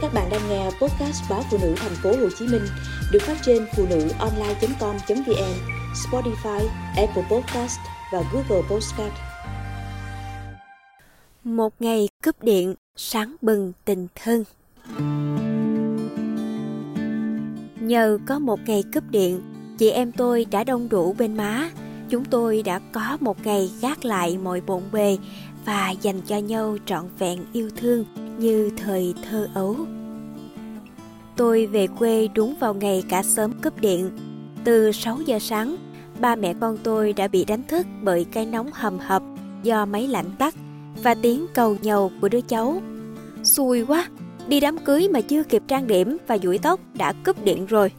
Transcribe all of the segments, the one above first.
Các bạn đang nghe podcast báo phụ nữ thành phố Hồ Chí Minh được phát trên phụ nữ online.com.vn, Spotify, Apple Podcast và Google Podcast. Một ngày cúp điện, sáng bừng tình thân. Nhờ có một ngày cúp điện, chị em tôi đã đông đủ bên má. Chúng tôi đã có một ngày gác lại mọi bộn bề và dành cho nhau trọn vẹn yêu thương như thời thơ ấu. Tôi về quê đúng vào ngày cả sớm cúp điện. Từ 6 giờ sáng, ba mẹ con tôi đã bị đánh thức bởi cái nóng hầm hập do máy lạnh tắt và tiếng cầu nhầu của đứa cháu. Xui quá, đi đám cưới mà chưa kịp trang điểm và duỗi tóc đã cúp điện rồi.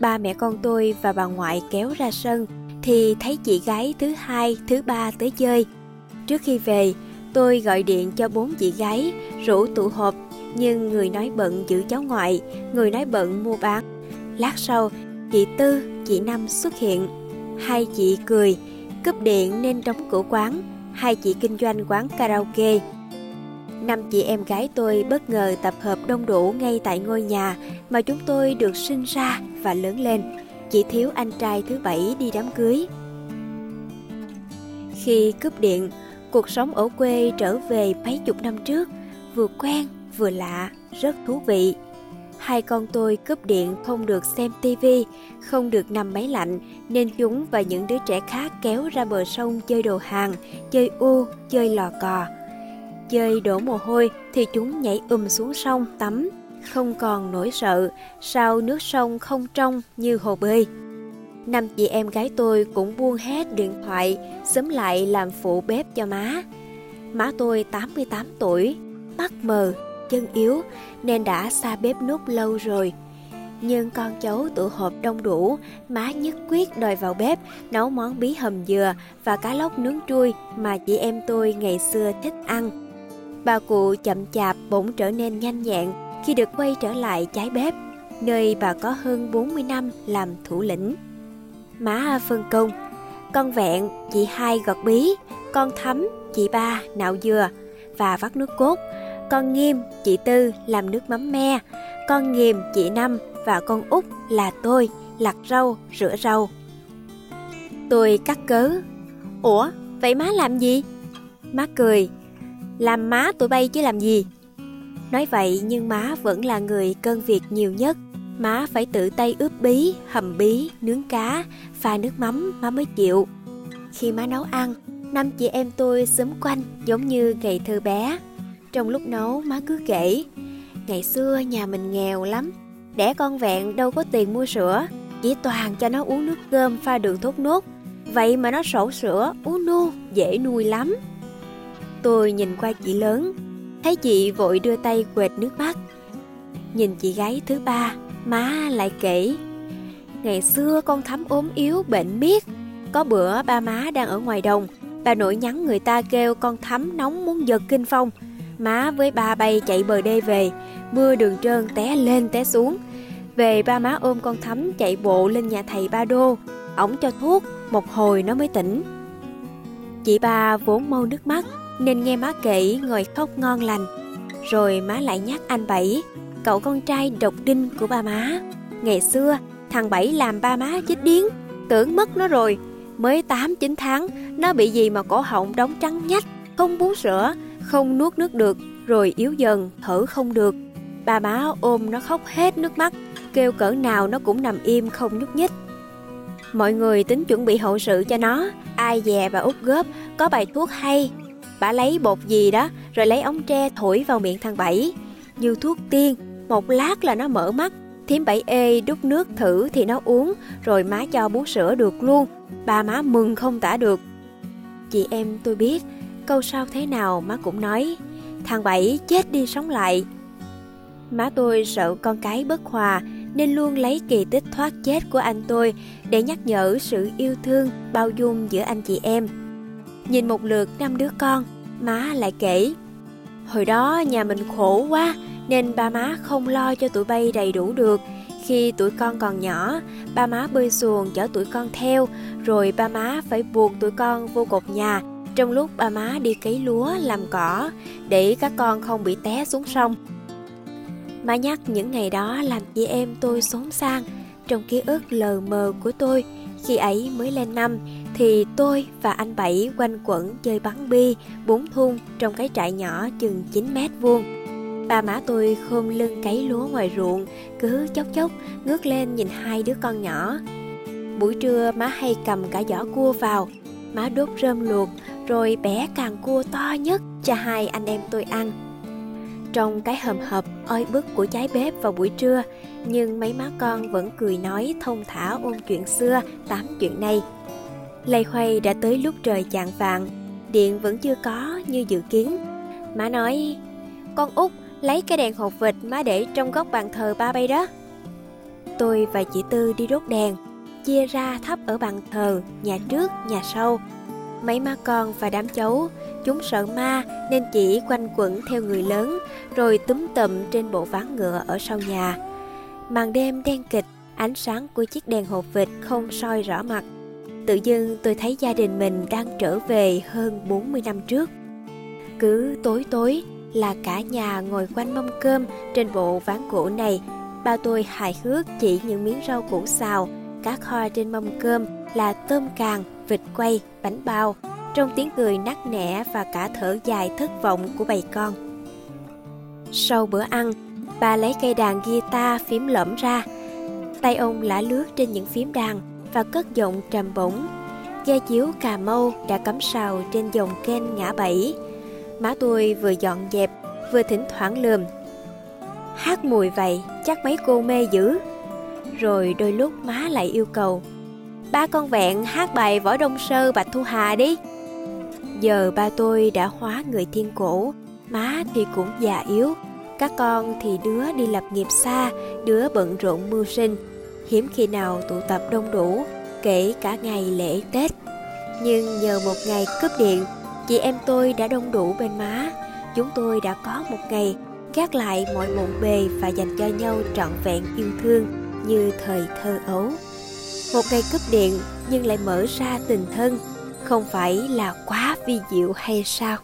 Ba mẹ con tôi và bà ngoại kéo ra sân thì thấy chị gái thứ hai, thứ ba tới chơi. Trước khi về, tôi gọi điện cho bốn chị gái rủ tụ họp nhưng người nói bận giữ cháu ngoại, người nói bận mua bán. Lát sau, chị Tư, chị Năm xuất hiện. Hai chị cười, cúp điện nên đóng cửa quán, hai chị kinh doanh quán karaoke. Năm chị em gái tôi bất ngờ tập hợp đông đủ ngay tại ngôi nhà mà chúng tôi được sinh ra và lớn lên. Chỉ thiếu anh trai thứ bảy đi đám cưới. Khi cúp điện, cuộc sống ở quê trở về mấy chục năm trước, vừa quen vừa lạ, rất thú vị. Hai con tôi cúp điện không được xem tivi, không được nằm máy lạnh, nên chúng và những đứa trẻ khác kéo ra bờ sông chơi đồ hàng, chơi u, chơi lò cò. Chơi đổ mồ hôi thì chúng nhảy um xuống sông tắm, không còn nỗi sợ, sao nước sông không trong như hồ bơi. Năm chị em gái tôi cũng buông hết điện thoại, sớm lại làm phụ bếp cho má. Má tôi 88 tuổi, mắt mờ, chân yếu nên đã xa bếp nút lâu rồi. Nhưng con cháu tụ họp đông đủ, má nhất quyết đòi vào bếp nấu món bí hầm dừa và cá lóc nướng trui mà chị em tôi ngày xưa thích ăn. Bà cụ chậm chạp bỗng trở nên nhanh nhẹn khi được quay trở lại trái bếp, nơi bà có hơn 40 năm làm thủ lĩnh. Má phân công, con vẹn, chị hai gọt bí, con thấm, chị ba nạo dừa và vắt nước cốt, con Nghiêm, chị Tư làm nước mắm me, con Nghiêm, chị Năm và con Út là tôi, lặt rau, rửa rau. Tôi cắt cớ. Ủa, vậy má làm gì? Má cười. Làm má tụi bay chứ làm gì? Nói vậy nhưng má vẫn là người cơn việc nhiều nhất. Má phải tự tay ướp bí, hầm bí, nướng cá, pha nước mắm má mới chịu. Khi má nấu ăn, năm chị em tôi xúm quanh giống như ngày thơ bé. Trong lúc nấu má cứ kể Ngày xưa nhà mình nghèo lắm Đẻ con vẹn đâu có tiền mua sữa Chỉ toàn cho nó uống nước cơm pha đường thốt nốt Vậy mà nó sổ sữa uống nu dễ nuôi lắm Tôi nhìn qua chị lớn Thấy chị vội đưa tay quệt nước mắt Nhìn chị gái thứ ba Má lại kể Ngày xưa con thắm ốm yếu bệnh miết Có bữa ba má đang ở ngoài đồng Bà nội nhắn người ta kêu con thắm nóng muốn giật kinh phong Má với ba bay chạy bờ đê về, mưa đường trơn té lên té xuống. Về ba má ôm con thắm chạy bộ lên nhà thầy Ba Đô, ổng cho thuốc, một hồi nó mới tỉnh. Chị ba vốn mau nước mắt, nên nghe má kể ngồi khóc ngon lành. Rồi má lại nhắc anh Bảy, cậu con trai độc đinh của ba má. Ngày xưa, thằng Bảy làm ba má chết điếng, tưởng mất nó rồi. Mới 8-9 tháng, nó bị gì mà cổ họng đóng trắng nhách, không bú sữa, không nuốt nước được, rồi yếu dần, thở không được. Bà má ôm nó khóc hết nước mắt, kêu cỡ nào nó cũng nằm im không nhúc nhích. Mọi người tính chuẩn bị hậu sự cho nó, ai dè bà út góp, có bài thuốc hay. Bà lấy bột gì đó, rồi lấy ống tre thổi vào miệng thằng Bảy. Như thuốc tiên, một lát là nó mở mắt. Thím Bảy ê đút nước thử thì nó uống, rồi má cho bú sữa được luôn. Ba má mừng không tả được. Chị em tôi biết, Câu sau thế nào má cũng nói Thằng Bảy chết đi sống lại Má tôi sợ con cái bất hòa Nên luôn lấy kỳ tích thoát chết của anh tôi Để nhắc nhở sự yêu thương Bao dung giữa anh chị em Nhìn một lượt năm đứa con Má lại kể Hồi đó nhà mình khổ quá nên ba má không lo cho tụi bay đầy đủ được. Khi tụi con còn nhỏ, ba má bơi xuồng chở tụi con theo, rồi ba má phải buộc tụi con vô cột nhà. Trong lúc ba má đi cấy lúa làm cỏ để các con không bị té xuống sông. Má nhắc những ngày đó làm chị em tôi xốn sang. Trong ký ức lờ mờ của tôi Khi ấy mới lên năm Thì tôi và anh Bảy quanh quẩn chơi bắn bi, bún thun Trong cái trại nhỏ chừng 9 mét vuông. Ba má tôi khom lưng cấy lúa ngoài ruộng, Cứ chốc chốc ngước lên nhìn hai đứa con nhỏ. Buổi trưa má hay cầm cả giỏ cua vào, Má đốt rơm luộc, Rồi bẻ càng cua to nhất cho hai anh em tôi ăn. Trong cái hầm hập, oi bức của trái bếp vào buổi trưa, nhưng mấy má con vẫn cười nói thông thả ôn chuyện xưa, tám chuyện này. Lây hoay đã tới lúc trời chạng vạng, điện vẫn chưa có như dự kiến. Má nói, con út lấy cái đèn hộp vịt má để trong góc bàn thờ ba bay đó. Tôi và chị tư đi đốt đèn, chia ra thắp ở bàn thờ, nhà trước, nhà sau. Mấy má con và đám cháu, chúng sợ ma nên chỉ quanh quẩn theo người lớn, rồi túm tụm trên bộ ván ngựa ở sau nhà. Màn đêm đen kịch, ánh sáng của chiếc đèn hộp vịt không soi rõ mặt. Tự dưng tôi thấy gia đình mình đang trở về hơn 40 năm trước. Cứ tối tối là cả nhà ngồi quanh mâm cơm trên bộ ván gỗ này ba tôi hài hước chỉ những miếng rau củ xào cá kho trên mâm cơm là tôm càng vịt quay bánh bao trong tiếng cười nắc nẻ và cả thở dài thất vọng của bầy con. Sau bữa ăn, bà lấy cây đàn guitar phím lõm ra. Tay ông lả lướt trên những phím đàn và cất giọng trầm bổng. Ghe chiếu Cà Mau đã cắm sào trên dòng kênh ngã bảy. Má tôi vừa dọn dẹp, vừa thỉnh thoảng lườm. Hát mùi vậy, chắc mấy cô mê dữ. Rồi đôi lúc má lại yêu cầu. Ba con vẹn hát bài Võ Đông Sơ Bạch Thu Hà đi. Giờ ba tôi đã hóa người thiên cổ, má thì cũng già yếu, các con thì đứa đi lập nghiệp xa, đứa bận rộn mưu sinh, hiếm khi nào tụ tập đông đủ, kể cả ngày lễ Tết. Nhưng nhờ một ngày cướp điện, chị em tôi đã đông đủ bên má. Chúng tôi đã có một ngày gác lại mọi mộng bề và dành cho nhau trọn vẹn yêu thương như thời thơ ấu. Một ngày cúp điện nhưng lại mở ra tình thân, không phải là quá vi diệu hay sao